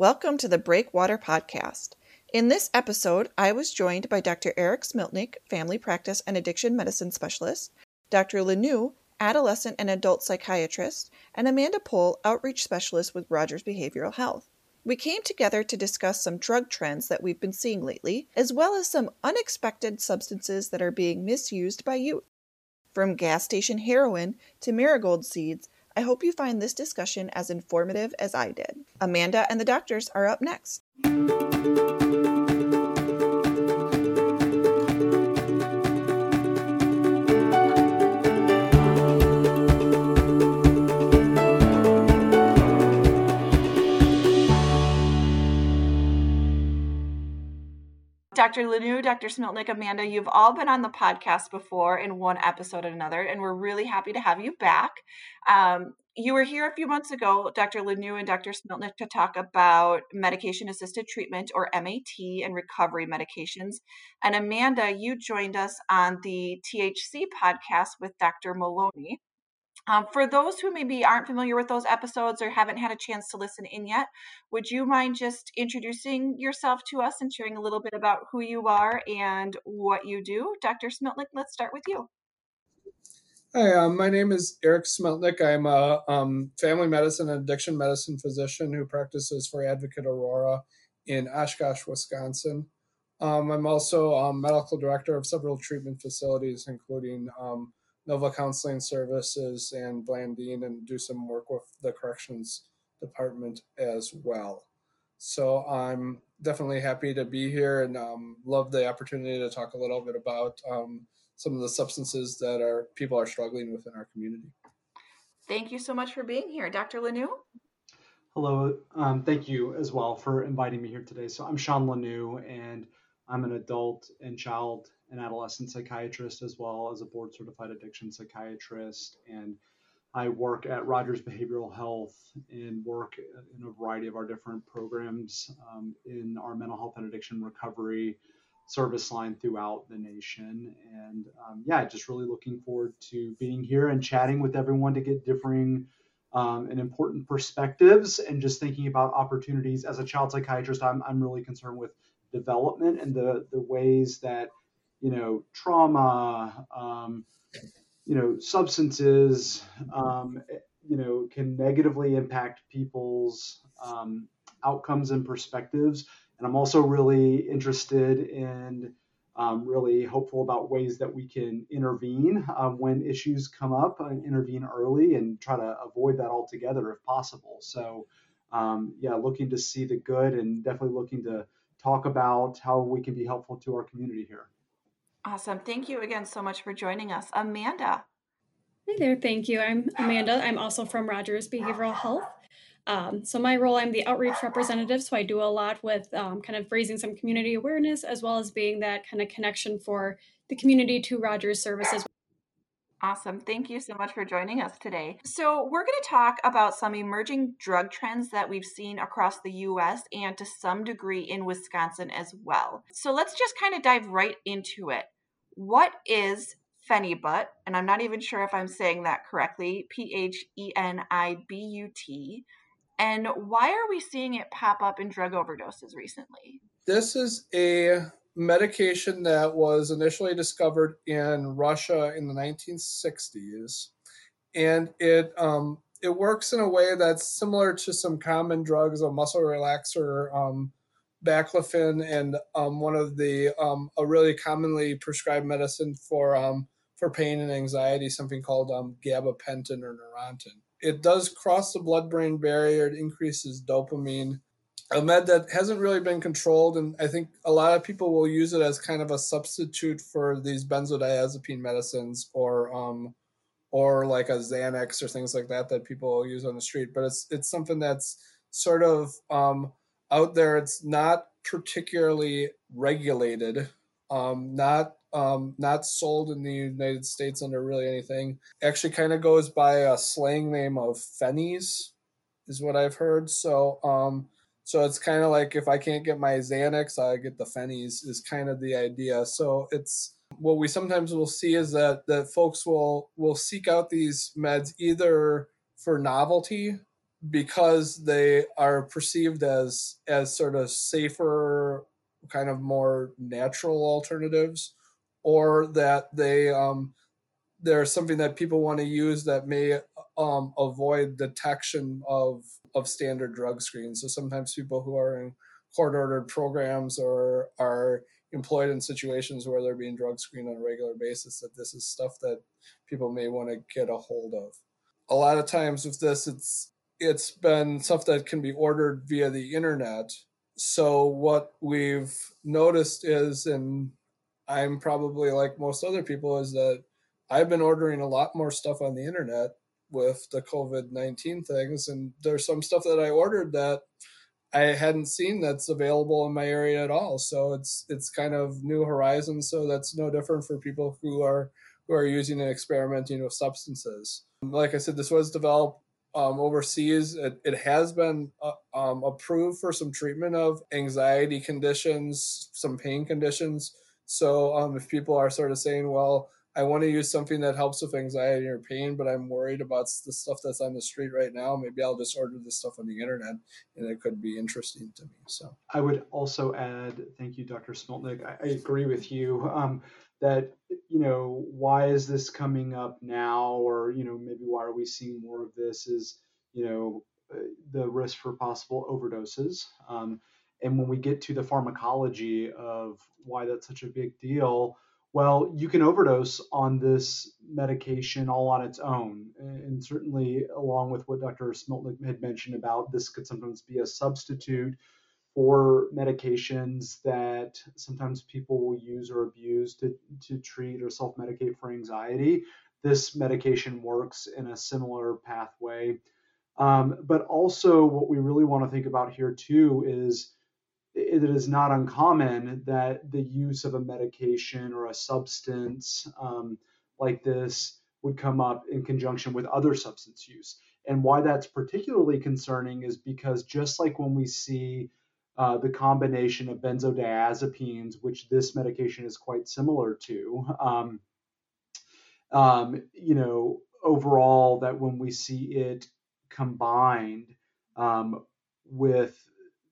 Welcome to the Breakwater Podcast. In this episode, I was joined by Dr. Eric Smiltneek, Family Practice and Addiction Medicine Specialist, Dr. LeNoue, Adolescent and Adult Psychiatrist, and Amanda Puhl, Outreach Specialist with Rogers Behavioral Health. We came together to discuss some drug trends that we've been seeing lately, as well as some unexpected substances that are being misused by youth. From gas station heroin to marigold seeds, I hope you find this discussion as informative as I did. Amanda and the doctors are up next. Dr. LeNoue, Dr. Smiltneek, Amanda, you've all been on the podcast before in one episode or another, and we're really happy to have you back. Um, you were here a few months ago, Dr. LeNoue and Dr. Smiltneek, to talk about medication assisted treatment or MAT and recovery medications. And Amanda, you joined us on the THC podcast with Dr. Maloney. Um, for those who maybe aren't familiar with those episodes or haven't had a chance to listen in yet, would you mind just introducing yourself to us and sharing a little bit about who you are and what you do? Dr. Smiltneek, let's start with you. Hi, um, my name is Eric Smiltneek. I'm a um, family medicine and addiction medicine physician who practices for Advocate Aurora in Oshkosh, Wisconsin. Um, I'm also medical director of several treatment facilities, including um, Nova Counseling Services and Blandine, and do some work with the corrections department as well. So I'm definitely happy to be here and um, love the opportunity to talk a little bit about um, some of the substances that our people are struggling with in our community. Thank you so much for being here, Dr. LeNoue. Hello, um, thank you as well for inviting me here today. So I'm Sean LeNoue, and I'm an adult and child an adolescent psychiatrist as well as a board certified addiction psychiatrist. And I work at Rogers Behavioral Health and work in a variety of our different programs um, in our mental health and addiction recovery service line throughout the nation. And um, yeah, just really looking forward to being here and chatting with everyone to get differing um, and important perspectives and just thinking about opportunities. As a child psychiatrist, I'm, I'm really concerned with development and the, the ways that you know, trauma, um, you know, substances, um, you know, can negatively impact people's um, outcomes and perspectives. And I'm also really interested in um, really hopeful about ways that we can intervene um, when issues come up and intervene early and try to avoid that altogether if possible. So, um, yeah, looking to see the good and definitely looking to talk about how we can be helpful to our community here. Awesome. Thank you again so much for joining us. Amanda. Hey there. Thank you. I'm Amanda. I'm also from Rogers Behavioral Health. Um, so, my role, I'm the outreach representative. So, I do a lot with um, kind of raising some community awareness as well as being that kind of connection for the community to Rogers services. Awesome. Thank you so much for joining us today. So, we're going to talk about some emerging drug trends that we've seen across the US and to some degree in Wisconsin as well. So, let's just kind of dive right into it. What is phenibut? And I'm not even sure if I'm saying that correctly P H E N I B U T. And why are we seeing it pop up in drug overdoses recently? This is a medication that was initially discovered in Russia in the 1960s, and it um, it works in a way that's similar to some common drugs, a muscle relaxer, um, baclofen, and um, one of the um, a really commonly prescribed medicine for um, for pain and anxiety, something called um, gabapentin or Neurontin. It does cross the blood-brain barrier. It increases dopamine a med that hasn't really been controlled, and I think a lot of people will use it as kind of a substitute for these benzodiazepine medicines or um, or like a Xanax or things like that that people use on the street. But it's it's something that's sort of um, out there. It's not particularly regulated, um, not um, not sold in the United States under really anything. Actually, kind of goes by a slang name of Fennies, is what I've heard. So um, so it's kind of like if I can't get my Xanax, I get the Fennies is kind of the idea. So it's what we sometimes will see is that that folks will will seek out these meds either for novelty because they are perceived as as sort of safer kind of more natural alternatives or that they um, there's something that people want to use that may um, avoid detection of of standard drug screens. So sometimes people who are in court ordered programs or are employed in situations where they're being drug screened on a regular basis that this is stuff that people may want to get a hold of. A lot of times with this it's it's been stuff that can be ordered via the internet. So what we've noticed is and i'm probably like most other people is that i've been ordering a lot more stuff on the internet with the covid-19 things and there's some stuff that i ordered that I hadn't seen that's available in my area at all. So it's it's kind of new horizons. So that's no different for people who are who are using and experimenting with substances. Like I said, this was developed um, overseas. It, it, has been uh, um, approved for some treatment of anxiety conditions, some pain conditions. So um, if people are sort of saying, well, I want to use something that helps with anxiety or pain, but I'm worried about the stuff that's on the street right now. Maybe I'll just order this stuff on the internet, and it could be interesting to me. So I would also add, thank you, Dr. Smiltneek. I, I agree with you um, that you know why is this coming up now, or you know maybe why are we seeing more of this? Is you know uh, the risk for possible overdoses. Um, and when we get to the pharmacology of why that's such a big deal well, you can overdose on this medication all on its own. And certainly, along with what Dr. Smiltneek had mentioned about this could sometimes be a substitute for medications that sometimes people will use or abuse to, to treat or self medicate for anxiety. This medication works in a similar pathway. Um, but also, what we really want to think about here too is it is not uncommon that the use of a medication or a substance um, like this would come up in conjunction with other substance use. And why that's particularly concerning is because just like when we see uh, the combination of benzodiazepines, which this medication is quite similar to, um, um, you know, overall, that when we see it combined um, with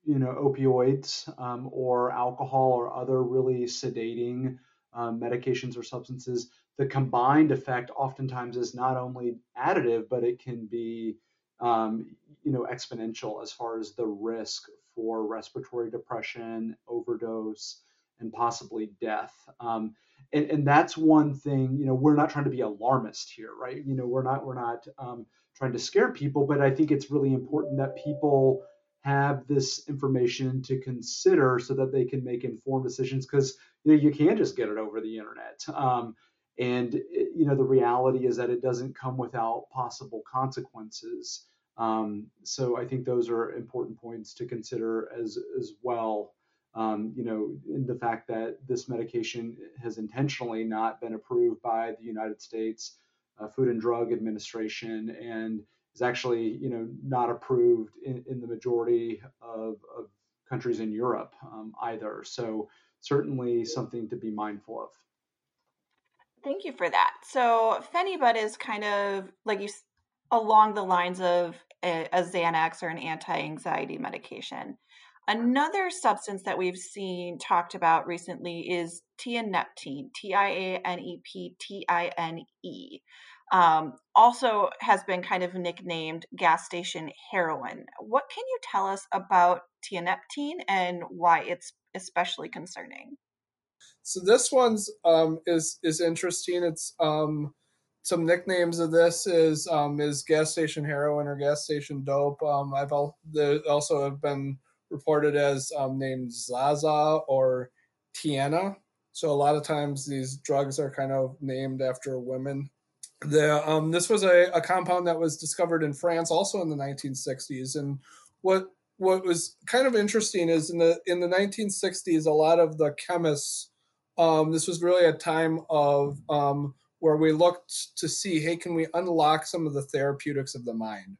you know, opioids um, or alcohol or other really sedating um, medications or substances, the combined effect oftentimes is not only additive, but it can be, um, you know, exponential as far as the risk for respiratory depression, overdose, and possibly death. Um, and, and that's one thing. You know, we're not trying to be alarmist here, right? You know, we're not we're not um, trying to scare people, but I think it's really important that people have this information to consider so that they can make informed decisions because you know you can't just get it over the internet. Um, and it, you know the reality is that it doesn't come without possible consequences. Um, so i think those are important points to consider as as well. Um, you know in the fact that this medication has intentionally not been approved by the united states uh, food and drug administration and is actually you know not approved in, in the majority of, of, countries in Europe um, either. So certainly something to be mindful of. Thank you for that. So Phenibut is kind of like you along the lines of a, a Xanax or an anti-anxiety medication. Another substance that we've seen talked about recently is tianeptine, T I A N E P T I N E um, also has been kind of nicknamed gas station heroin. What can you tell us about tianeptine and why it's especially concerning? So this one's um, is is interesting. It's um, some nicknames of this is um, is gas station heroin or gas station dope. Um, I've also have been reported as um, named Zaza or Tiana. So a lot of times these drugs are kind of named after women the um, this was a, a compound that was discovered in France also in the 1960s and what what was kind of interesting is in the in the 1960s a lot of the chemists um, this was really a time of um, where we looked to see hey can we unlock some of the therapeutics of the mind?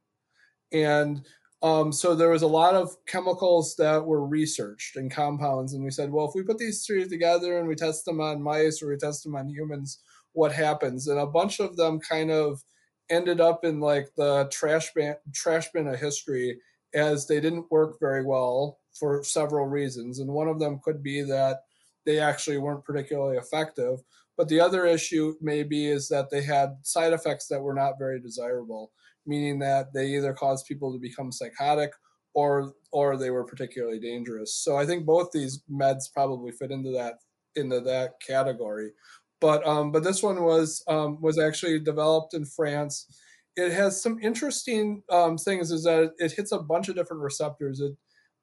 And um, so there was a lot of chemicals that were researched and compounds. And we said well if we put these three together and we test them on mice or we test them on humans what happens. And a bunch of them kind of ended up in like the trash bin trash bin of history as they didn't work very well for several reasons. And one of them could be that they actually weren't particularly effective. But the other issue maybe is that they had side effects that were not very desirable meaning that they either caused people to become psychotic or or they were particularly dangerous. So i think both these meds probably fit into that into that category but um, but this one was um, was actually developed in France. It has some interesting um, things. Is that it hits a bunch of different receptors. It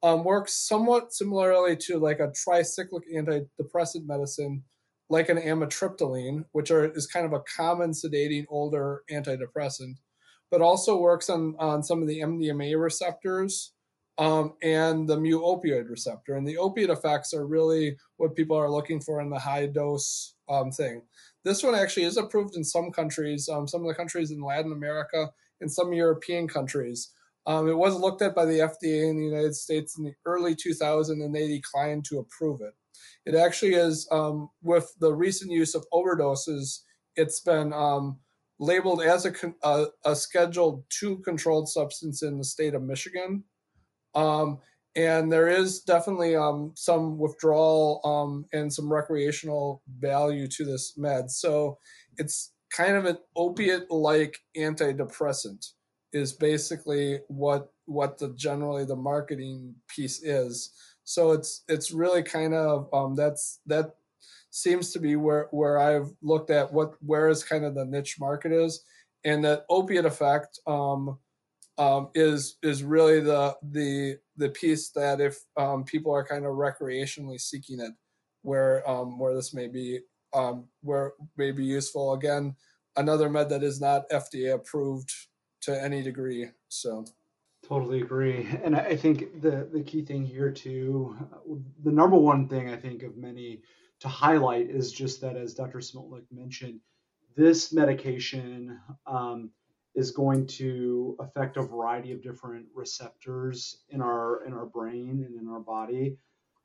um, works somewhat similarly to like a tricyclic antidepressant medicine, like an amitriptyline, which are is kind of a common sedating older antidepressant, but also works on on some of the MDMA receptors um, and the mu opioid receptor. And the opiate effects are really what people are looking for in the high dose um, thing. This one actually is approved in some countries, um, some of the countries in Latin America, and some European countries. Um, it was looked at by the FDA in the United States in the early 2000s, and they declined to approve it. It actually is, um, with the recent use of overdoses, it's been um, labeled as a, a, a Schedule 2 controlled substance in the state of Michigan. Um, and there is definitely um, some withdrawal um, and some recreational value to this med. So it's kind of an opiate-like antidepressant is basically what what the generally the marketing piece is. So it's it's really kind of um, that's that seems to be where where I've looked at what where is kind of the niche market is, and that opiate effect um, um, is is really the the the piece that if um, people are kind of recreationally seeking it, where um, where this may be um, where may be useful. Again, another med that is not FDA approved to any degree. So. Totally agree, and I think the the key thing here too, the number one thing I think of many to highlight is just that, as Dr. Smiltneek mentioned, this medication um, is going to affect a variety of different receptors in our in our brain and in our body.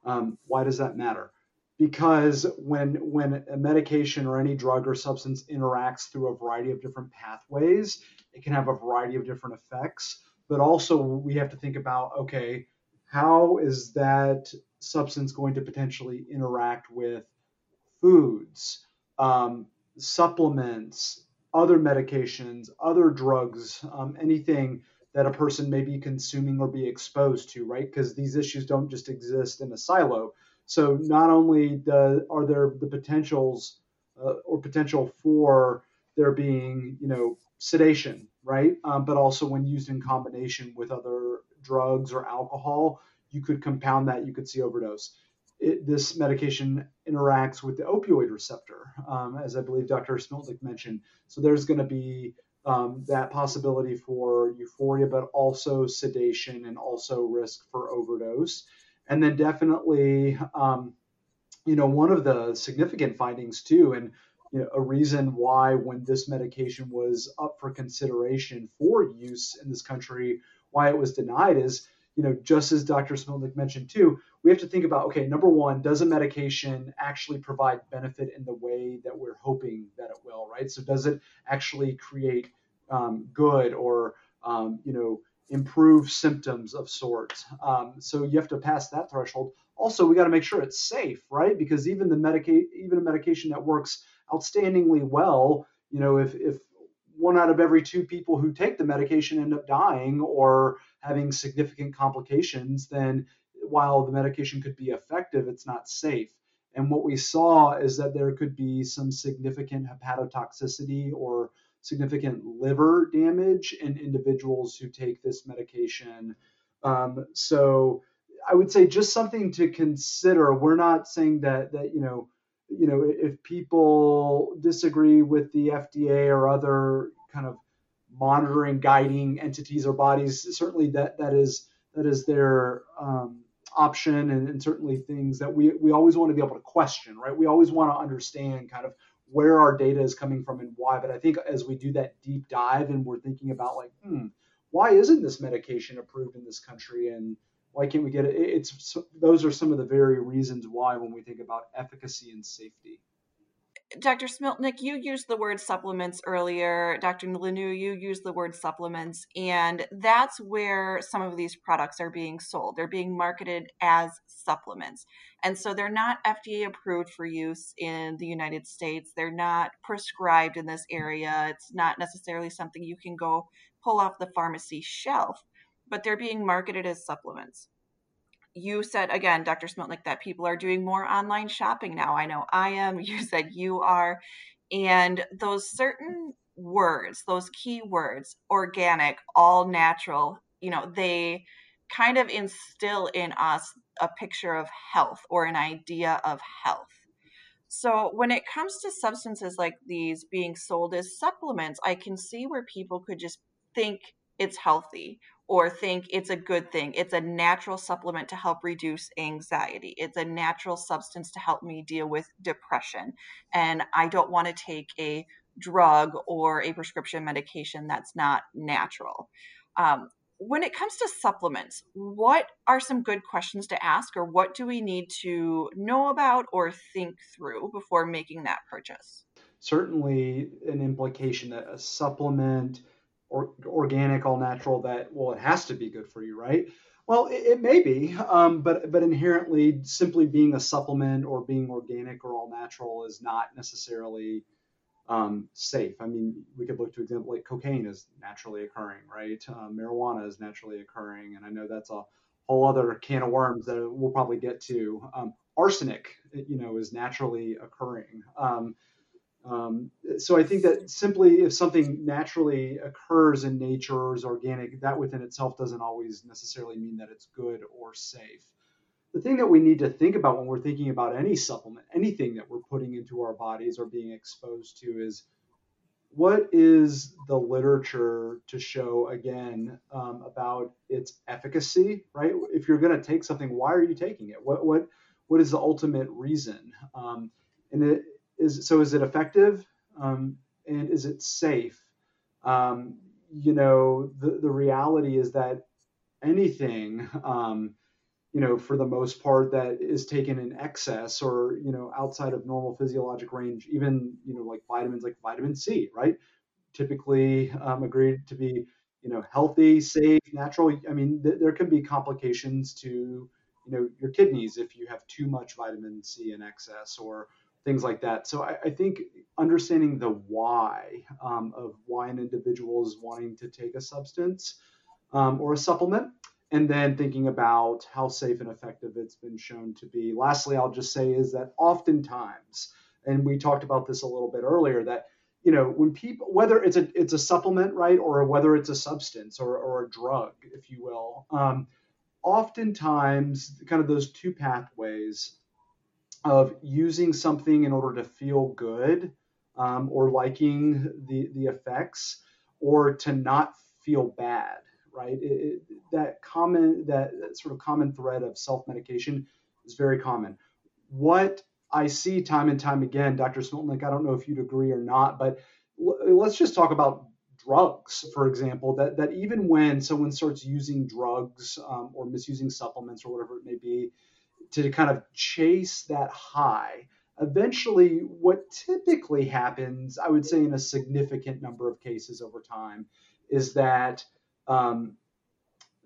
Um, why does that matter? Because when when a medication or any drug or substance interacts through a variety of different pathways, it can have a variety of different effects. But also we have to think about okay, how is that substance going to potentially interact with foods, um, supplements, other medications, other drugs, um, anything that a person may be consuming or be exposed to, right? Because these issues don't just exist in a silo. So not only are there the potentials uh, or potential for there being, you know, sedation, right? Um, but also when used in combination with other drugs or alcohol, you could compound that. You could see overdose it, this medication interacts with the opioid receptor, um, as I believe Dr. Smiltneek mentioned. So there's going to be um, that possibility for euphoria, but also sedation and also risk for overdose. And then definitely, um, you know, one of the significant findings too, and you know, a reason why when this medication was up for consideration for use in this country, why it was denied is, you know, just as Dr. Smiltneek mentioned too, we have to think about okay, number one, does a medication actually provide benefit in the way that we're hoping that it will, right? So does it actually create um, good or um, you know improve symptoms of sorts? Um, so you have to pass that threshold. Also, we got to make sure it's safe, right? Because even the medica- even a medication that works outstandingly well, you know, if if one out of every two people who take the medication end up dying or having significant complications, then while the medication could be effective, it's not safe. And what we saw is that there could be some significant hepatotoxicity or significant liver damage in individuals who take this medication. Um, so I would say just something to consider. We're not saying that that you know, you know, if people disagree with the FDA or other kind of monitoring, guiding entities or bodies, certainly that that is that is their um, option and, and, certainly things that we, we always want to be able to question, right? We always want to understand kind of where our data is coming from and why. But I think as we do that deep dive and we're thinking about like, hmm, why isn't this medication approved in this country and why can't we get it? It's those are some of the very reasons why when we think about efficacy and safety. Dr. Smiltneek, you used the word supplements earlier. Dr. LeNoue, you used the word supplements, and that's where some of these products are being sold. They're being marketed as supplements. And so they're not FDA approved for use in the United States. They're not prescribed in this area. It's not necessarily something you can go pull off the pharmacy shelf, but they're being marketed as supplements you said again, Dr. Smiltneek, that people are doing more online shopping now. I know I am. You said you are. And those certain words, those key words, organic, all natural, you know, they kind of instill in us a picture of health or an idea of health. So when it comes to substances like these being sold as supplements, I can see where people could just think it's healthy or think it's a good thing. It's a natural supplement to help reduce anxiety. It's a natural substance to help me deal with depression. And I don't want to take a drug or a prescription medication that's not natural. Um, when it comes to supplements, what are some good questions to ask, or what do we need to know about or think through before making that purchase? Certainly, an implication that a supplement or, organic, all natural, that well, it has to be good for you, right? Well, it, it may be, um, but but inherently, simply being a supplement or being organic or all natural is not necessarily um, safe. I mean, we could look to example like cocaine is naturally occurring, right? Uh, marijuana is naturally occurring, and I know that's a whole other can of worms that we'll probably get to. Um, arsenic, you know, is naturally occurring. Um, um, so I think that simply if something naturally occurs in nature or is organic, that within itself doesn't always necessarily mean that it's good or safe. The thing that we need to think about when we're thinking about any supplement, anything that we're putting into our bodies or being exposed to is what is the literature to show again um, about its efficacy, right? If you're going to take something, why are you taking it? What what what is the ultimate reason? Um, and it, is so is it effective um, and is it safe? Um, you know, the, the reality is that anything, um, you know, for the most part that is taken in excess or, you know, outside of normal physiologic range, even, you know, like vitamins like vitamin C, right? Typically um, agreed to be, you know, healthy, safe, natural. I mean, th- there can be complications to, you know, your kidneys if you have too much vitamin C in excess or, things like that. So I, I think understanding the why um, of why an individual is wanting to take a substance um, or a supplement, and then thinking about how safe and effective it's been shown to be. Lastly, I'll just say is that oftentimes, and we talked about this a little bit earlier, that you know when people whether it's a it's a supplement right or whether it's a substance or, or a drug if you will um, oftentimes kind of those two pathways of using something in order to feel good um, or liking the, the effects or to not feel bad right? It, it, that common that, that sort of common thread of self-medication is very common. What i see time and time again dr smiltneek i don't know if you'd agree or not but l- let's just talk about drugs for example that, that even when someone starts using drugs um, or misusing supplements or whatever it may be to kind of chase that high. Eventually, what typically happens, I would say in a significant number of cases over time, is that um,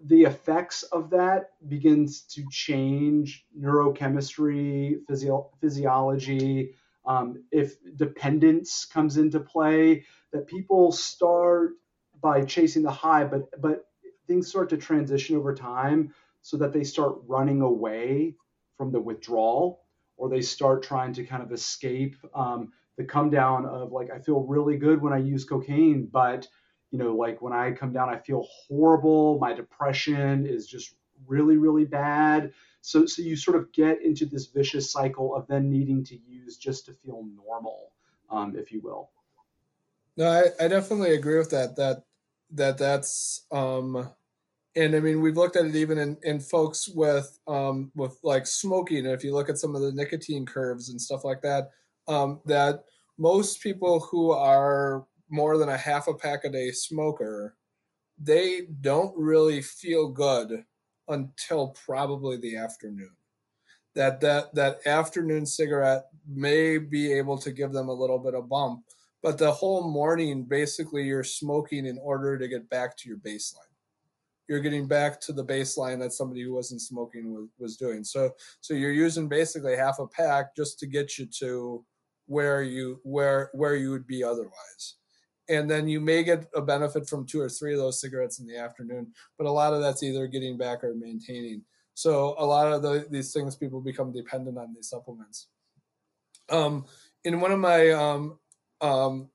the effects of that begins to change neurochemistry, physio- physiology. Um, if dependence comes into play, that people start by chasing the high, but but things start to transition over time so that they start running away from the withdrawal or they start trying to kind of escape um, the come down of like i feel really good when i use cocaine but you know like when i come down i feel horrible my depression is just really really bad. So so you sort of get into this vicious cycle of then needing to use just to feel normal um, if you will. No I, I definitely agree with that that that that's um and I mean we've looked at it even in, in folks with um, with like smoking. And If you look at some of the nicotine curves and stuff like that, um, that most people who are more than a half a pack a day smoker, they don't really feel good until probably the afternoon. that that that afternoon cigarette may be able to give them a little bit of bump but the whole morning basically you're smoking in order to get back to your baseline you're getting back to the baseline that somebody who wasn't smoking was, was doing. So so you're using basically half a pack just to get you to where you where where you would be otherwise. And then you may get a benefit from two or three of those cigarettes in the afternoon but a lot of that's either getting back or maintaining. So a lot of the, these things people become dependent on these supplements. Um, in one of my um, um,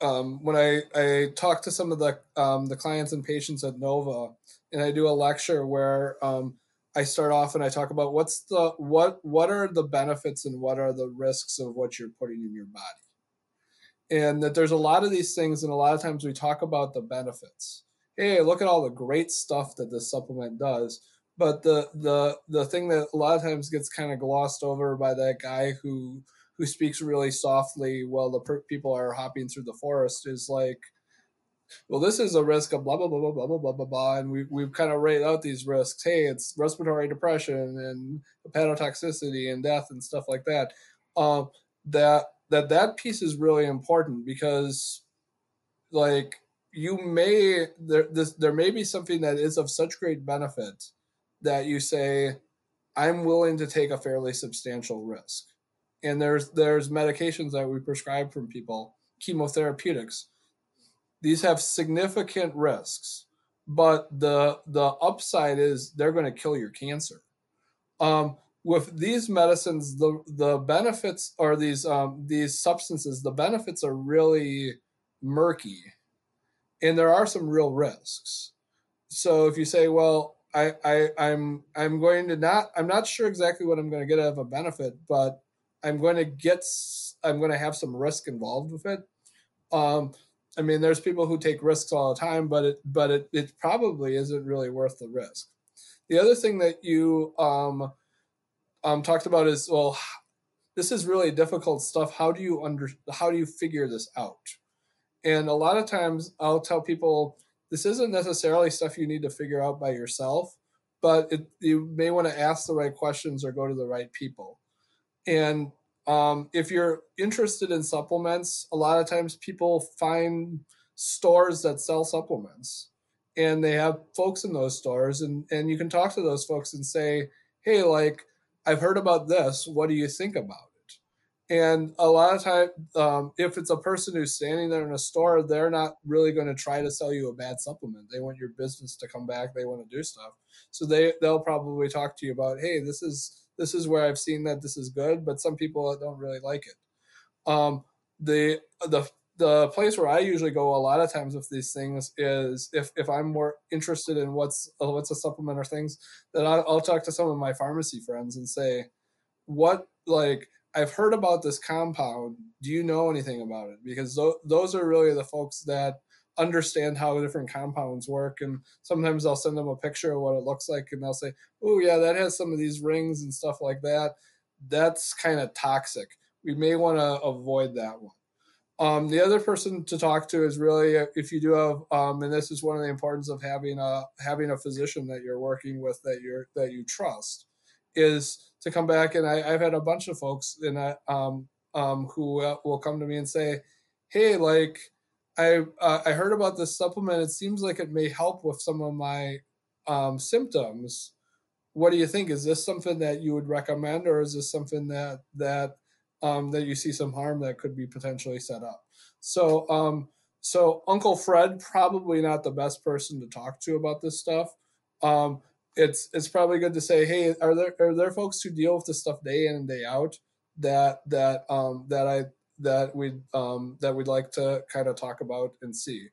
um, when I, I talk to some of the um, the clients and patients at Nova, and I do a lecture where um, I start off and I talk about what's the what what are the benefits and what are the risks of what you're putting in your body, and that there's a lot of these things, and a lot of times we talk about the benefits. Hey, look at all the great stuff that this supplement does, but the the the thing that a lot of times gets kind of glossed over by that guy who who speaks really softly while the per- people are hopping through the forest is like well, this is a risk of blah blah blah blah blah blah blah blah blah, and we we've kind of rated out these risks. Hey, it's respiratory depression and hepatotoxicity and death and stuff like that. Um, that that that piece is really important because, like, you may there this there may be something that is of such great benefit that you say, I'm willing to take a fairly substantial risk. And there's there's medications that we prescribe from people, chemotherapeutics these have significant risks, but the the upside is they're going to kill your cancer. Um, with these medicines, the the benefits are these um, these substances. The benefits are really murky, and there are some real risks. So if you say, well, I, I I'm I'm going to not I'm not sure exactly what I'm going to get out of a benefit, but I'm going to get I'm going to have some risk involved with it. Um, I mean, there's people who take risks all the time, but it but it, it probably isn't really worth the risk. The other thing that you um, um, talked about is well, this is really difficult stuff. How do you under how do you figure this out? And a lot of times I'll tell people this isn't necessarily stuff you need to figure out by yourself, but it, you may want to ask the right questions or go to the right people. And um, if you're interested in supplements, a lot of times people find stores that sell supplements and they have folks in those stores and, and you can talk to those folks and say, hey, like, I've heard about this. What do you think about it? And a lot of time, um, if it's a person who's standing there in a store, they're not really going to try to sell you a bad supplement. They want your business to come back. They want to do stuff. So they, they'll probably talk to you about, hey, this is this is where I've seen that this is good, but some people don't really like it. Um, the the the place where I usually go a lot of times with these things is if, if I'm more interested in what's what's a supplement or things, then I'll, I'll talk to some of my pharmacy friends and say, what like I've heard about this compound. Do you know anything about it? Because th- those are really the folks that understand how different compounds work and sometimes i'll send them a picture of what it looks like and they'll say oh yeah that has some of these rings and stuff like that. That's kind of toxic. We may want to avoid that one. Um, the other person to talk to is really if you do have um, and this is one of the importance of having a having a physician that you're working with that you're that you trust is to come back and I, have had a bunch of folks in that um, um, who uh, will come to me and say hey like I uh, I heard about this supplement. It seems like it may help with some of my um, symptoms. What do you think? Is this something that you would recommend, or is this something that that um, that you see some harm that could be potentially set up? So um, so Uncle Fred probably not the best person to talk to about this stuff. Um, it's it's probably good to say, hey, are there are there folks who deal with this stuff day in and day out that that um, that I that we'd um, that we'd like to kind of talk about and see.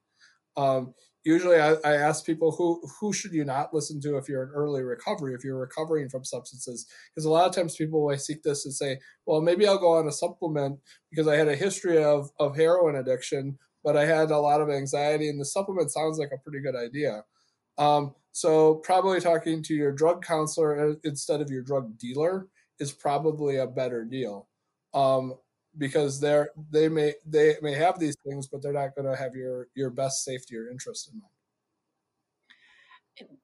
Um, usually, I, I, ask people who who should you not listen to if you're in early recovery, if you're recovering from substances, because a lot of times people will seek this and say, well, maybe I'll go on a supplement because I had a history of of heroin addiction, but I had a lot of anxiety, and the supplement sounds like a pretty good idea. Um, so probably talking to your drug counselor instead of your drug dealer is probably a better deal. Um, because they're they may they may have these things, but they're not going to have your your best safety or interest in mind.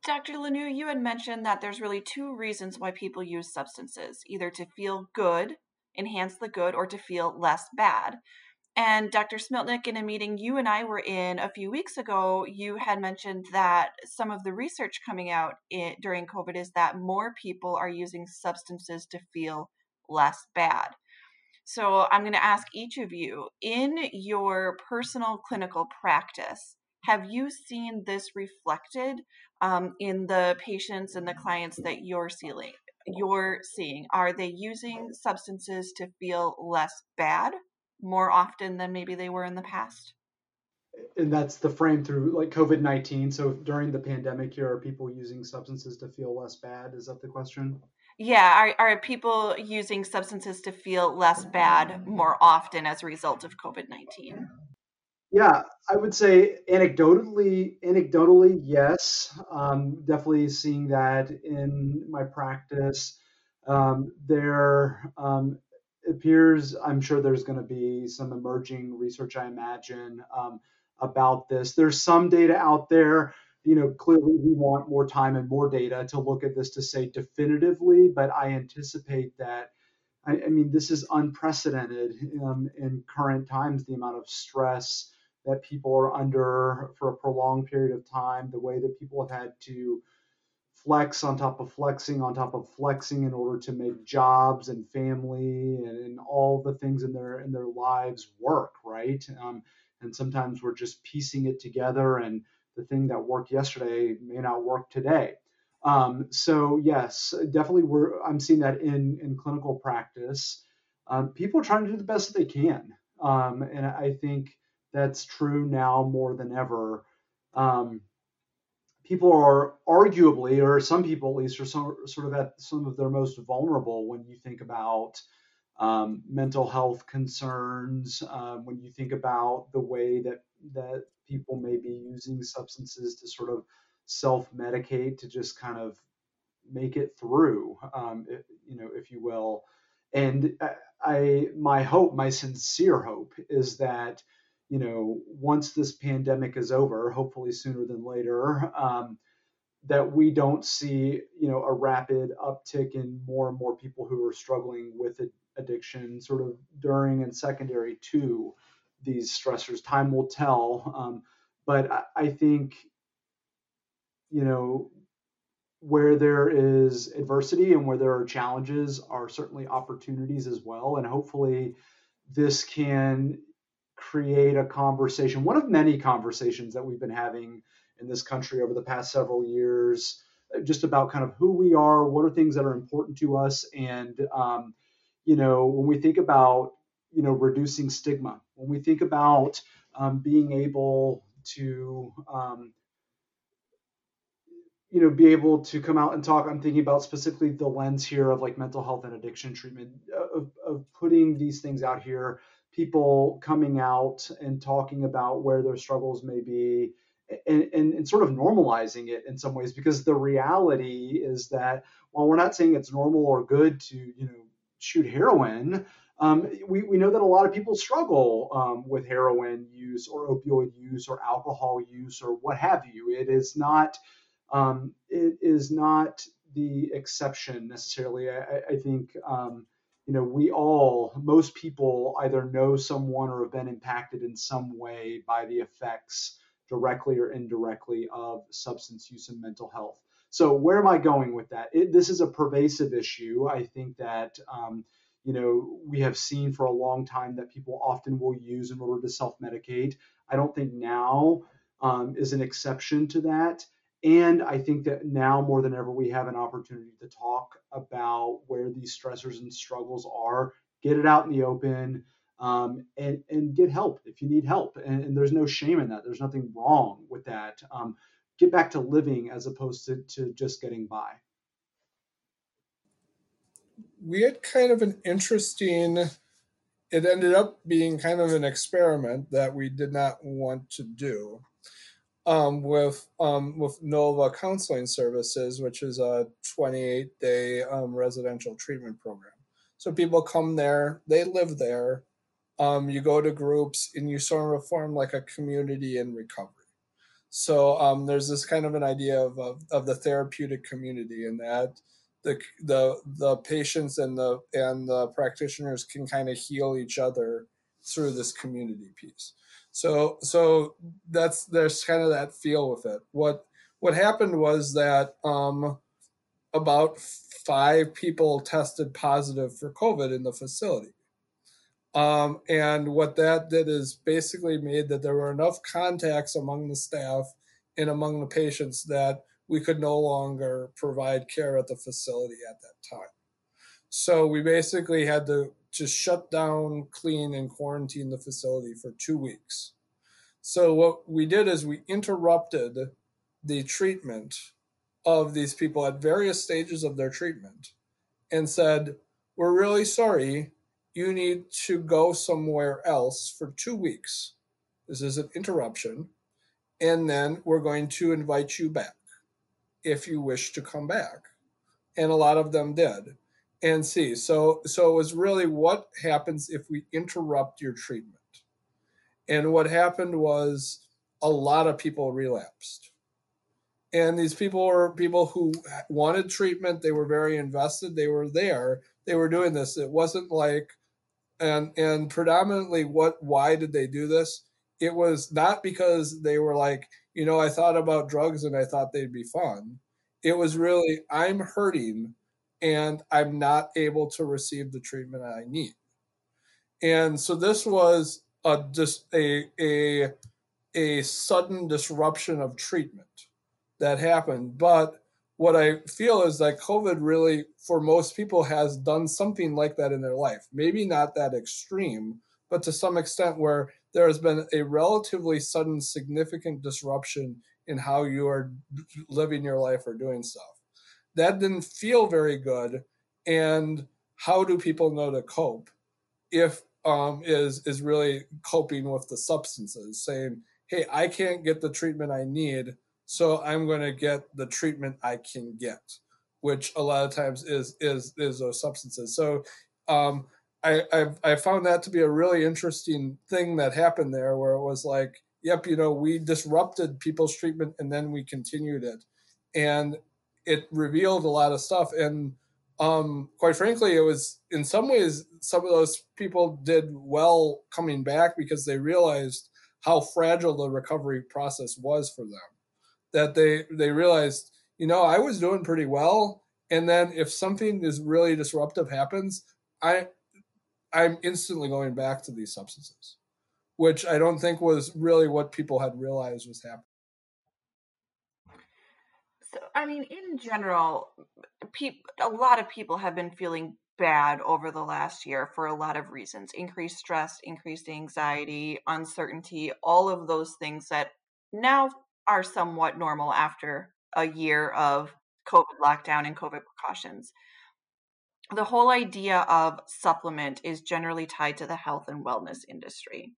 Dr. LeNoue, you had mentioned that there's really two reasons why people use substances either to feel good, enhance the good, or to feel less bad. And Dr. Smiltneek, in a meeting you and I were in a few weeks ago, you had mentioned that some of the research coming out in, during COVID is that more people are using substances to feel less bad. So I'm going to ask each of you in your personal clinical practice, have you seen this reflected um, in the patients and the clients that you're seeing? You're seeing are they using substances to feel less bad more often than maybe they were in the past? And that's the frame through like COVID 19. So during the pandemic here, are people using substances to feel less bad? Is that the question? Yeah, are, are people using substances to feel less bad more often as a result of COVID 19? Yeah, I would say anecdotally, anecdotally, yes. Um, definitely seeing that in my practice. Um, there um, appears, I'm sure there's going to be some emerging research, I imagine, um, about this. There's some data out there. You know, clearly we want more time and more data to look at this to say definitively, but I anticipate that. I, I mean, this is unprecedented um, in current times. The amount of stress that people are under for a prolonged period of time, the way that people have had to flex on top of flexing on top of flexing in order to make jobs and family and, and all the things in their in their lives work right um, and sometimes we're just piecing it together and the thing that worked yesterday may not work today. Um, so yes definitely we're i'm seeing that in in clinical practice. Um, people are trying to do the best that they can. Um, and i think that's true now more than ever. Um, people are arguably, or some people at least, are some, sort of at some of their most vulnerable when you think about um, mental health concerns, um, when you think about the way that that people may be using substances to sort of self-medicate to just kind of make it through, um, if, you know, if you will. And I, I, my hope, my sincere hope, is that you know, once this pandemic is over, hopefully sooner than later, um, that we don't see, you know, a rapid uptick in more and more people who are struggling with addiction, sort of during and secondary to these stressors. Time will tell, um, but I, I think, you know, where there is adversity and where there are challenges are certainly opportunities as well, and hopefully this can create a conversation, one of many conversations that we've been having in this country over the past several years, just about kind of who we are, what are things that are important to us, and um, you know, when we think about you know reducing stigma, when we think about um, being able to um, you know be able to come out and talk i'm thinking about specifically the lens here of like mental health and addiction treatment uh, of, of putting these things out here people coming out and talking about where their struggles may be and, and, and, sort of normalizing it in some ways because the reality is that while we're not saying it's normal or good to you know shoot heroin um, we, we know that a lot of people struggle um, with heroin use or opioid use or alcohol use or what have you it is not um, it is not the exception necessarily i, I think um, you know, we all, most people either know someone or have been impacted in some way by the effects, directly or indirectly, of substance use and mental health. So, where am I going with that? It, this is a pervasive issue. I think that, um, you know, we have seen for a long time that people often will use in order to self medicate. I don't think now um, is an exception to that. And I think that now more than ever, we have an opportunity to talk about where these stressors and struggles are, get it out in the open, um, and, and get help if you need help. And, and, there's no shame in that. There's nothing wrong with that. Um, get back to living as opposed to, to just getting by. We had kind of an interesting, it ended up being kind of an experiment that we did not want to do um, with um, with Nova Counseling Services, which is a 28 day um, residential treatment program. So people come there, they live there. Um, you go to groups, and you sort of form like a community in recovery. So um, there's this kind of an idea of, of, of the therapeutic community, and that the the the patients and the and the practitioners can kind of heal each other through this community piece. So so that's there's kind of that feel with it. What what happened was that um, about five people tested positive for COVID in the facility. Um, and what that did is basically made that there were enough contacts among the staff and among the patients that we could no longer provide care at the facility at that time. So we basically had to just shut down, clean, and quarantine the facility for two weeks. So what we did is we interrupted the treatment of these people at various stages of their treatment and said, We're really sorry. You need to go somewhere else for two weeks. This is an interruption. And then we're going to invite you back if you wish to come back. And a lot of them did. And see, so so it was really what happens if we interrupt your treatment. And what happened was a lot of people relapsed. And these people were people who wanted treatment, they were very invested, they were there, they were doing this. It wasn't like and and predominantly what why did they do this? It was not because they were like, you know, I thought about drugs and I thought they'd be fun it was really, I'm hurting and I'm not able to receive the treatment I need. And so this was a, just a, a, a sudden disruption of treatment that happened. But what I feel is that COVID really, for most people, has done something like that in their life. Maybe not that extreme, but to some extent where there has been a relatively sudden, significant disruption in how you are living your life or doing stuff. That didn't feel very good. And how do people know to cope? If um, is is really coping with the substances, saying, "Hey, I can't get the treatment I need, so I'm going to get the treatment I can get," which a lot of times is is is those substances. So um, I I've, I found that to be a really interesting thing that happened there, where it was like, yep, you know, we disrupted people's treatment and then we continued it. And it revealed a lot of stuff. And um, quite frankly, it was in some ways, some of those people did well coming back because they realized how fragile the recovery process was for them. That they, they realized, you know, I was doing pretty well. And then if something is really disruptive happens, I, I'm instantly going back to these substances which I don't think was really what people had realized was happening. So, I mean, in general, pe- a lot of people have been feeling bad over the last year for a lot of reasons increased stress, increased anxiety, uncertainty, all of those things that now are somewhat normal after a year of COVID lockdown and COVID precautions. The whole idea of supplement is generally tied to the health and wellness industry.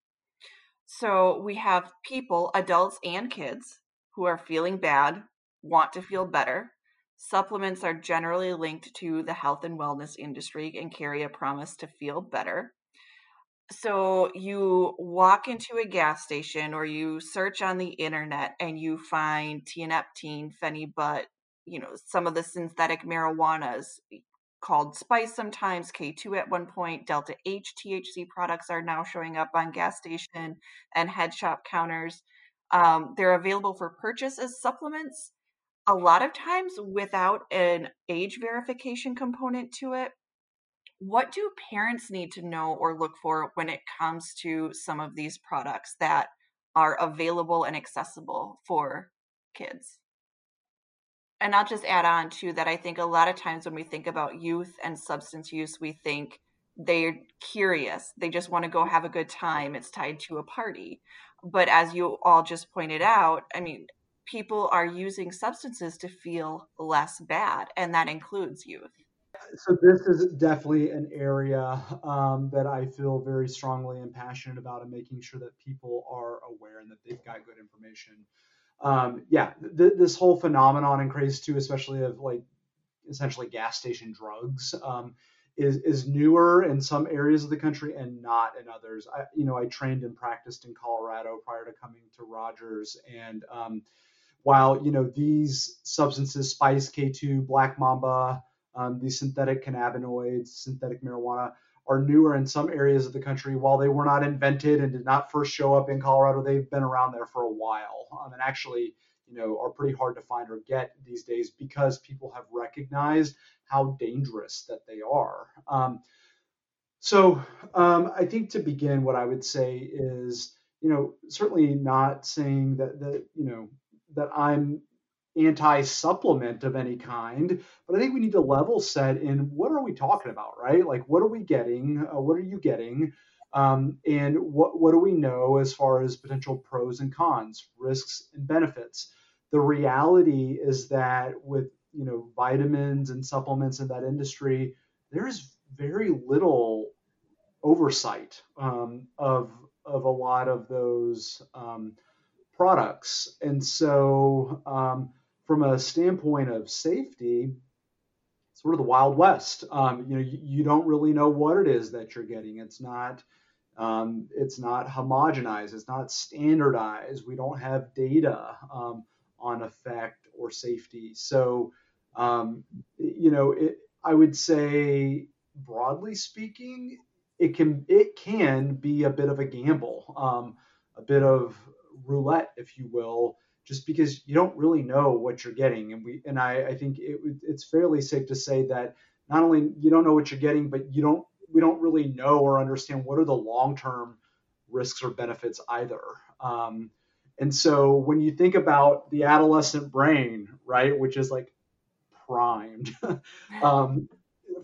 So we have people, adults and kids, who are feeling bad, want to feel better. Supplements are generally linked to the health and wellness industry and carry a promise to feel better. So you walk into a gas station or you search on the internet and you find tianeptine, phenibut, you know, some of the synthetic marijuanas, called Spice sometimes, K2 at one point. Delta 8 THC products are now showing up on gas station and head shop counters. Um, they're available for purchase as supplements, a lot of times without an age verification component to it. What do parents need to know or look for when it comes to some of these products that are available and accessible for kids? And I'll just add on to that. I think a lot of times when we think about youth and substance use, we think they're curious. They just want to go have a good time. It's tied to a party. But as you all just pointed out, I mean, people are using substances to feel less bad, and that includes youth. So, this is definitely an area um, that I feel very strongly and passionate about, and making sure that people are aware and that they've got good information um, yeah, th- this whole phenomenon and craze too, especially of like essentially gas station drugs, um, is is newer in some areas of the country and not in others. I, you know, I trained and practiced in Colorado prior to coming to Rogers, and um, while you know these substances, spice, K2, black mamba, um, these synthetic cannabinoids, synthetic marijuana, are newer in some areas of the country. While they were not invented and did not first show up in Colorado, they've been around there for a while, um, and actually you know are pretty hard to find or get these days because people have recognized how dangerous that they are. Um, so um, I think to begin, what I would say is, you know, certainly not saying that that you know that I'm anti-supplement of any kind, but I think we need to level set in what are we talking about, right? Like, what are we getting? Uh, what are you getting? Um, and what what do we know as far as potential pros and cons, risks and benefits? The reality is that with you know vitamins and supplements in that industry, there's very little oversight um, of of a lot of those um, products, and so um, from a standpoint of safety, sort of the wild west. Um, you know, you, you, don't really know what it is that you're getting. It's not um, it's not homogenized. It's not standardized. We don't have data um, on effect or safety. So um, you know, it, I would say broadly speaking, it can it can be a bit of a gamble, um, a bit of roulette, if you will, just because you don't really know what you're getting. And we and I, I think it, it's fairly safe to say that not only you don't know what you're getting, but you don't we don't really know or understand what are the long term risks or benefits either. Um, and so when you think about the adolescent brain, right, which is like primed um,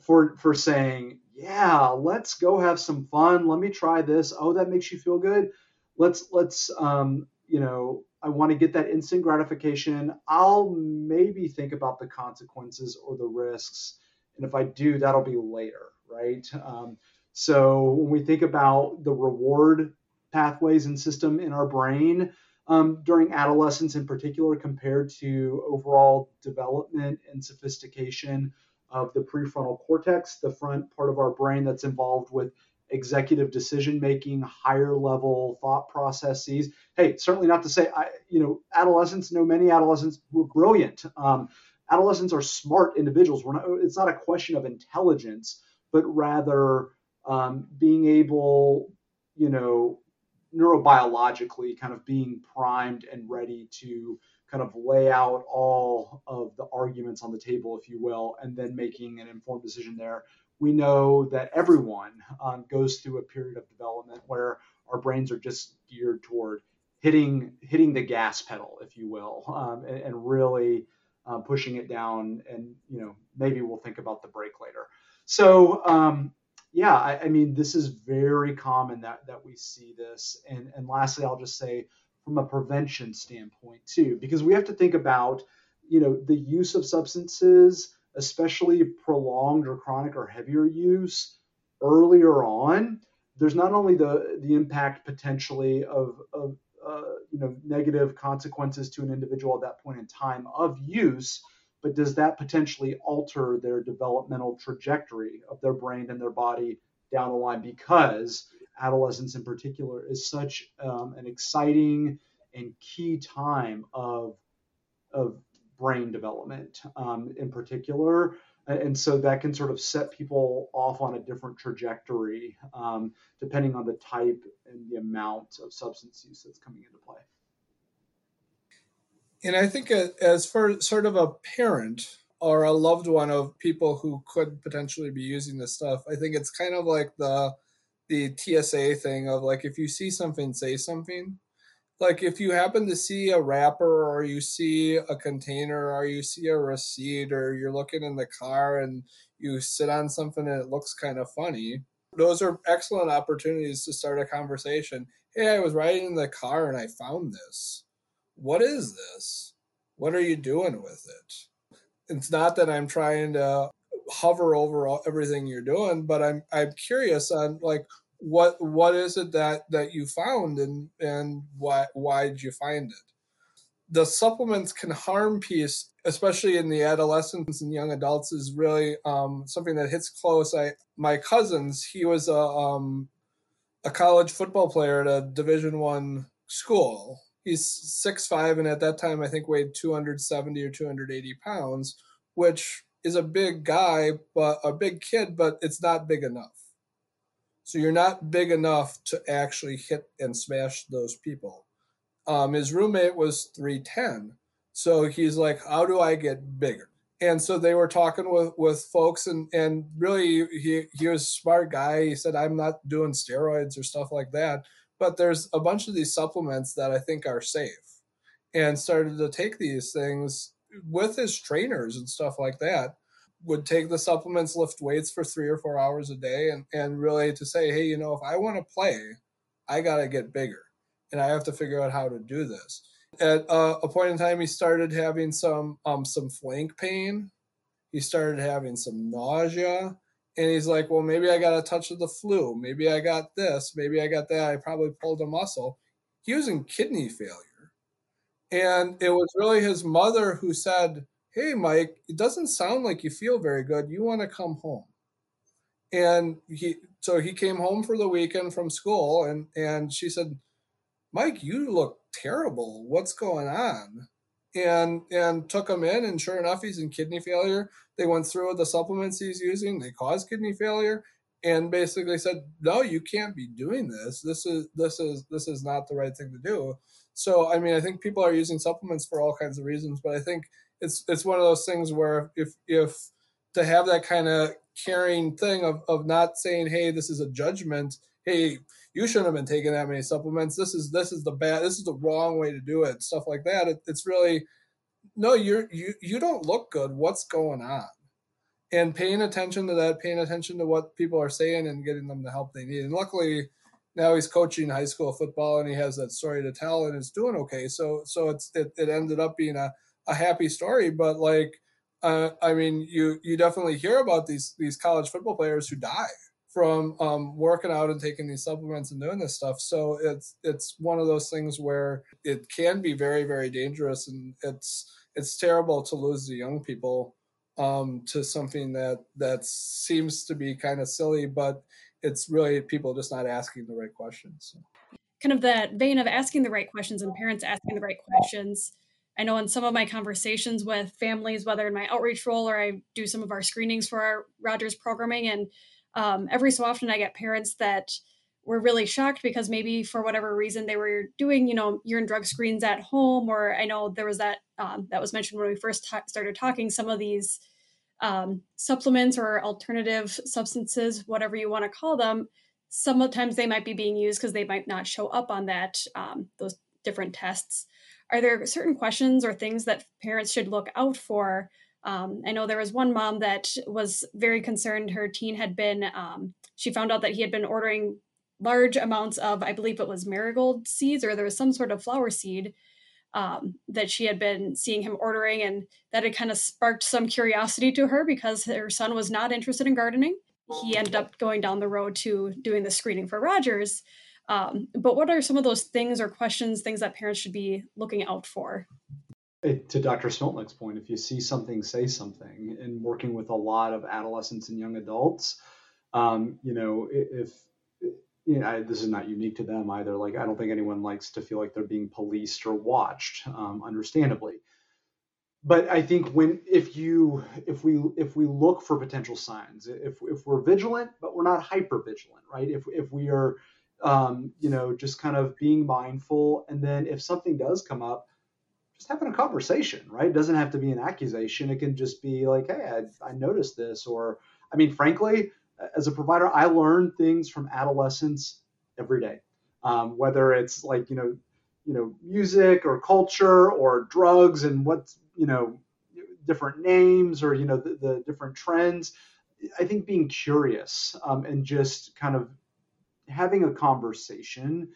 for for saying, yeah, let's go have some fun. Let me try this. Oh, that makes you feel good. Let's let's um, you know, I want to get that instant gratification. I'll maybe think about the consequences or the risks, and if I do, that'll be later, right? Um, so when we think about the reward pathways and system in our brain, um, during adolescence in particular compared to overall development and sophistication of the prefrontal cortex, the front part of our brain that's involved with executive decision making, higher level thought processes. Hey, certainly not to say I, you know, adolescents know many adolescents were brilliant. Um, adolescents are smart individuals. We're not, it's not a question of intelligence, but rather um, being able, you know, neurobiologically kind of being primed and ready to kind of lay out all of the arguments on the table, if you will, and then making an informed decision there. We know that everyone um, goes through a period of development where our brains are just geared toward hitting hitting the gas pedal, if you will, um, and, and, really uh, pushing it down. And you know, maybe we'll think about the brake later. So um, yeah, I, I, mean, this is very common that that we see this. And and lastly, I'll just say from a prevention standpoint too, because we have to think about, you know, the use of substances, especially prolonged or chronic or heavier use earlier on. There's not only the the impact potentially of of uh, you know negative consequences to an individual at that point in time of use but does that potentially alter their developmental trajectory of their brain and their body down the line because adolescence in particular is such um, an exciting and key time of of brain development um, in particular and so that can sort of set people off on a different trajectory um, depending on the type and the amount of substance use that's coming into play and I think as for sort of a parent or a loved one of people who could potentially be using this stuff, I think it's kind of like the the TSA thing of like if you see something, say something. Like if you happen to see a wrapper or you see a container or you see a receipt or you're looking in the car and you sit on something and it looks kind of funny, those are excellent opportunities to start a conversation. Hey, I was riding in the car and I found this what is this? What are you doing with it? It's not that I'm trying to hover over everything you're doing, but I'm I'm curious on like what what is it that that you found and and why why did you find it? the supplements can harm piece, especially in the adolescents and young adults, is really um, something that hits close. I my cousins, he was a um, a college football player at a Division One school. He's six five, and at that time, I think weighed two hundred seventy or two hundred eighty pounds, which is a big guy, but a big kid, but it's not big enough. So you're not big enough to actually hit and smash those people. Um, his roommate was 310. So he's like, how do I get bigger? And so they were talking with, with folks and, and really he, he was a smart guy. He said, I'm not doing steroids or stuff like that, but there's a bunch of these supplements that I think are safe and started to take these things with his trainers and stuff like that would take the supplements lift weights for three or four hours a day and, and really to say hey you know if i want to play i got to get bigger and I have to figure out how to do this. At uh, a point in time, he started having some um, some flank pain. He started having some nausea, and he's like, "Well, maybe I got a touch of the flu. Maybe I got this. Maybe I got that. I probably pulled a muscle." He was in kidney failure, and it was really his mother who said, "Hey, Mike, it doesn't sound like you feel very good. You want to come home?" And he so he came home for the weekend from school, and and she said Mike, you look terrible. What's going on? And and took him in, and sure enough, he's in kidney failure. They went through the supplements he's using. They caused kidney failure, and basically said, "No, you can't be doing this. This is this is this is not the right thing to do." So, I mean, I think people are using supplements for all kinds of reasons, but I think it's it's one of those things where if if to have that kind of caring thing of of not saying, "Hey, this is a judgment." Hey, you shouldn't have been taking that many supplements. This is this is the bad. This is the wrong way to do it. Stuff like that. It, it's really no. You're you you don't look good. What's going on? And paying attention to that, paying attention to what people are saying, and getting them the help they need. And luckily, now he's coaching high school football, and he has that story to tell, and it's doing okay. So so it's it, it ended up being a a happy story. But like, uh, I mean, you you definitely hear about these these college football players who die from um, working out and taking these supplements and doing this stuff. So it's it's one of those things where it can be very very dangerous, and it's it's terrible to lose the young people um, to something that that seems to be kind of silly, but it's really people just not asking the right questions. Kind of that vein of asking the right questions and parents asking the right questions. I know in some of my conversations with families, whether in my outreach role or I do some of our screenings for our Rogers programming, and um, every so often I get parents that were really shocked because maybe for whatever reason they were doing, you know, urine drug screens at home, or I know there was that um, that was mentioned when we first ta- started talking. Some of these um, supplements or alternative substances, whatever you want to call them, sometimes they might be being used because they might not show up on that um, those different tests. Are there certain questions or things that parents should look out for um, I know there was one mom that was very concerned. Her teen had been, um, she found out that he had been ordering large amounts of, I believe it was marigold seeds, or there was some sort of flower seed um, that she had been seeing him ordering. And that had kind of sparked some curiosity to her because her son was not interested in gardening. He ended up going down the road to doing the screening for Rogers. Um, but what are some of those things or questions, things that parents should be looking out for? it, to Dr. Smiltneek's point, if you see something, say something. And working with a lot of adolescents and young adults, um, you know, if you know, I, this is not unique to them either. Like, I don't think anyone likes to feel like they're being policed or watched, um, understandably. But I think when if you if we if we look for potential signs, if if we're vigilant but we're not hyper vigilant, right? If if we are um, you know just kind of being mindful, and then if something does come up, just having a conversation, right? It doesn't have to be an accusation. It can just be like, hey, I, I noticed this. Or, I mean, frankly, as a provider, I learn things from adolescents every day. Um, whether it's like, you know, you know, music or culture or drugs and what's, you know, different names or, you know, the, the different trends. I think being curious um, and just kind of having a conversation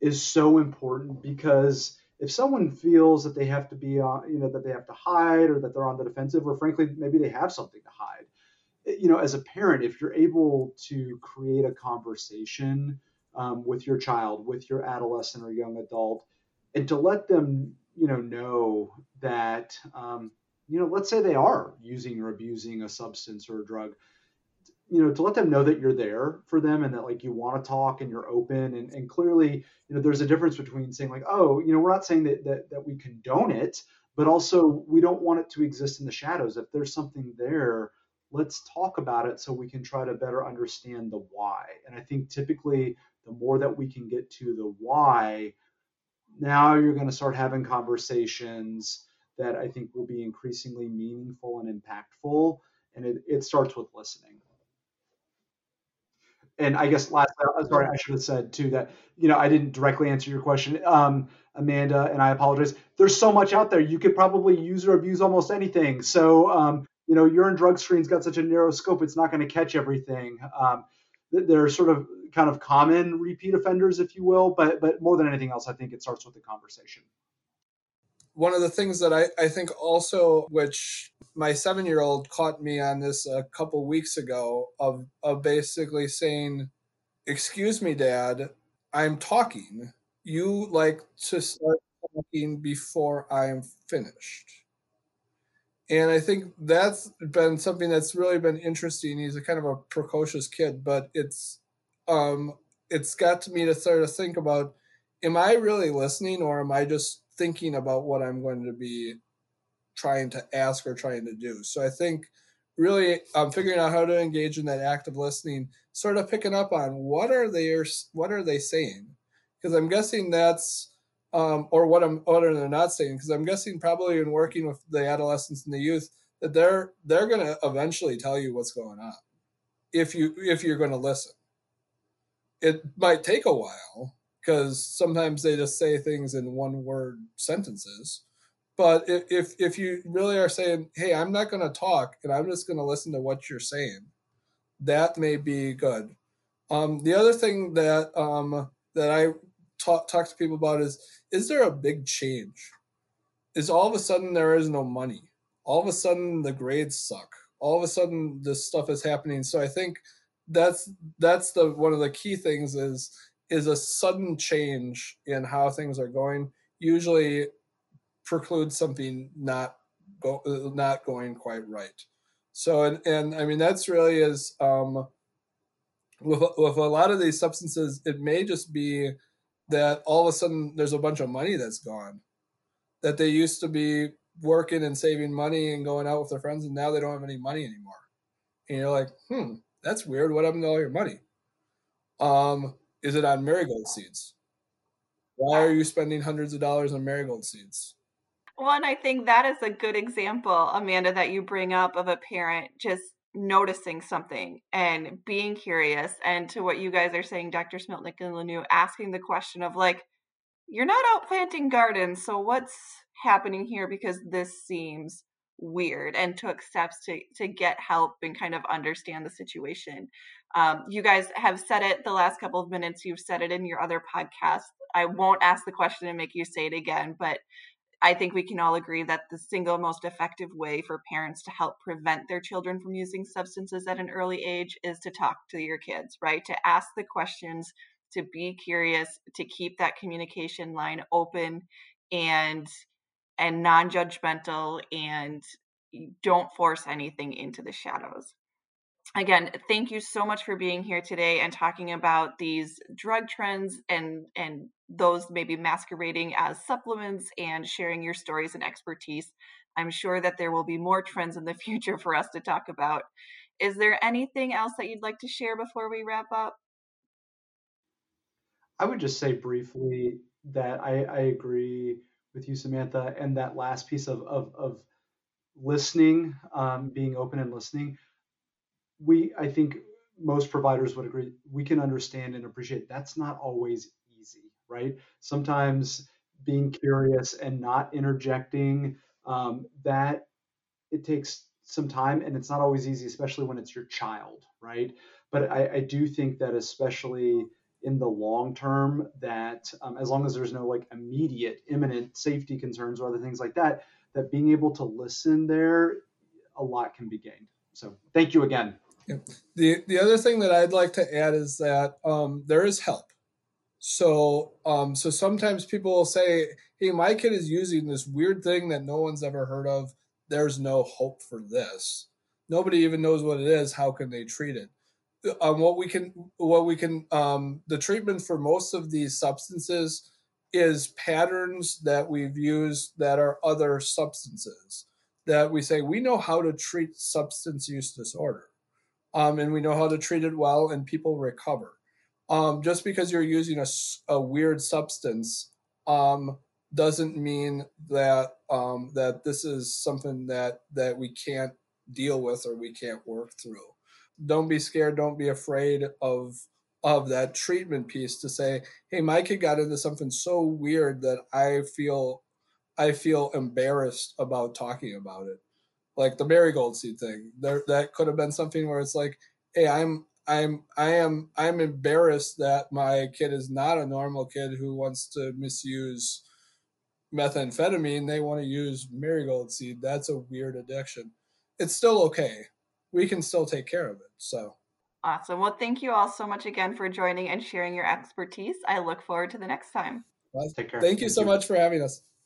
is so important because if someone feels that they have to be on, you know, that they have to hide or that they're on the defensive, or frankly, maybe they have something to hide, you know, as a parent, if you're able to create a conversation um, with your child, with your adolescent or young adult, and to let them you know know that um, you know let's say they are using or abusing a substance or a drug you know to let them know that you're there for them and that like you want to talk and you're open and, and clearly you know there's a difference between saying like oh you know we're not saying that, that that we condone it but also we don't want it to exist in the shadows. If there's something there let's talk about it so we can try to better understand the why and i think typically the more that we can get to the why now you're going to start having conversations that I think will be increasingly meaningful and impactful. And it, it starts with listening. And I guess last, uh, sorry, I should have said too that, you know, I didn't directly answer your question, um, Amanda, and I apologize. There's so much out there. You could probably use or abuse almost anything. So, um, you know, urine drug screen's got such a narrow scope, it's not going to catch everything. Um, they're sort of kind of common repeat offenders, if you will, but but more than anything else, I think it starts with the conversation. One of the things that I, I think also, which my seven year old caught me on this a couple weeks ago, of of basically saying, "Excuse me, Dad, I'm talking. You like to start talking before I'm finished." And I think that's been something that's really been interesting. He's a kind of a precocious kid, but it's um, it's got to me to sort of think about: Am I really listening, or am I just thinking about what I'm going to be trying to ask or trying to do? So I think really um, figuring out how to engage in that active listening, sort of picking up on what are they what are they saying, because I'm guessing that's um, or what I'm what are they not saying? Because I'm guessing probably in working with the adolescents and the youth that they're they're going to eventually tell you what's going on if you if you're going to listen. It might take a while because sometimes they just say things in one word sentences. But if, if if you really are saying, "Hey, I'm not going to talk, and I'm just going to listen to what you're saying," that may be good. Um, the other thing that um, that I talk, talk to people about is is there a big change? Is all of a sudden there is no money? All of a sudden the grades suck. All of a sudden this stuff is happening. So I think that's that's the one of the key things is is a sudden change in how things are going usually precludes something not go not going quite right. So and and I mean that's really is um with with a lot of these substances it may just be that all of a sudden there's a bunch of money that's gone. That they used to be working and saving money and going out with their friends and now they don't have any money anymore. And you're like hmm that's weird. What happened to all your money? Um is it on marigold seeds? Why are you spending hundreds of dollars on marigold seeds? Well and i think that is a good example amanda that you bring up of a parent just noticing something and being curious and to what you guys are saying dr smiltneek and LeNoue asking the question of like you're not out planting gardens so what's happening here? because this seems weird and took steps to to get help and kind of understand the situation. Um, you guys have said it the last couple of minutes you've said it in your other podcast. I won't ask the question and make you say it again but I think we can all agree that the single most effective way for parents to help prevent their children from using substances at an early age is to talk to your kids, right? To ask the questions, to be curious, to keep that communication line open and and non-judgmental and don't force anything into the shadows again thank you so much for being here today and talking about these drug trends and and those maybe masquerading as supplements and sharing your stories and expertise. I'm sure that there will be more trends in the future for us to talk about. Is there anything else that you'd like to share before we wrap up? I would just say briefly that i, I agree with you samantha and that last piece of of, of listening um, being open and listening we I think most providers would agree we can understand and appreciate that's not always easy, right? Sometimes being curious and not interjecting um, that it takes some time and it's not always easy, especially when it's your child, right? But I, I do think that especially in the long term, that um, as long as there's no like immediate, imminent safety concerns or other things like that, that being able to listen there, a lot can be gained. So thank you again. Yeah. The the other thing that I'd like to add is that um, there is help. So, um, so sometimes people will say, "Hey, my kid is using this weird thing that no one's ever heard of. There's no hope for this. Nobody even knows what it is. How can they treat it?" Um, what we can, what we can, um, the treatment for most of these substances is patterns that we've used that are other substances that we say we know how to treat substance use disorder um, and we know how to treat it well and people recover um, just because you're using a, a weird substance um, doesn't mean that um, that this is something that that we can't deal with or we can't work through don't be scared don't be afraid of of that treatment piece to say, hey, my kid got into something so weird that I feel I feel embarrassed about talking about it. Like the marigold seed thing. There that could have been something where it's like, hey, I'm I'm I am I'm embarrassed that my kid is not a normal kid who wants to misuse methamphetamine. They want to use marigold seed. That's a weird addiction. It's still okay. We can still take care of it. So Awesome. Well, thank you all so much again for joining and sharing your expertise. I look forward to the next time. Well, Take care. Thank you thank so you. much for having us.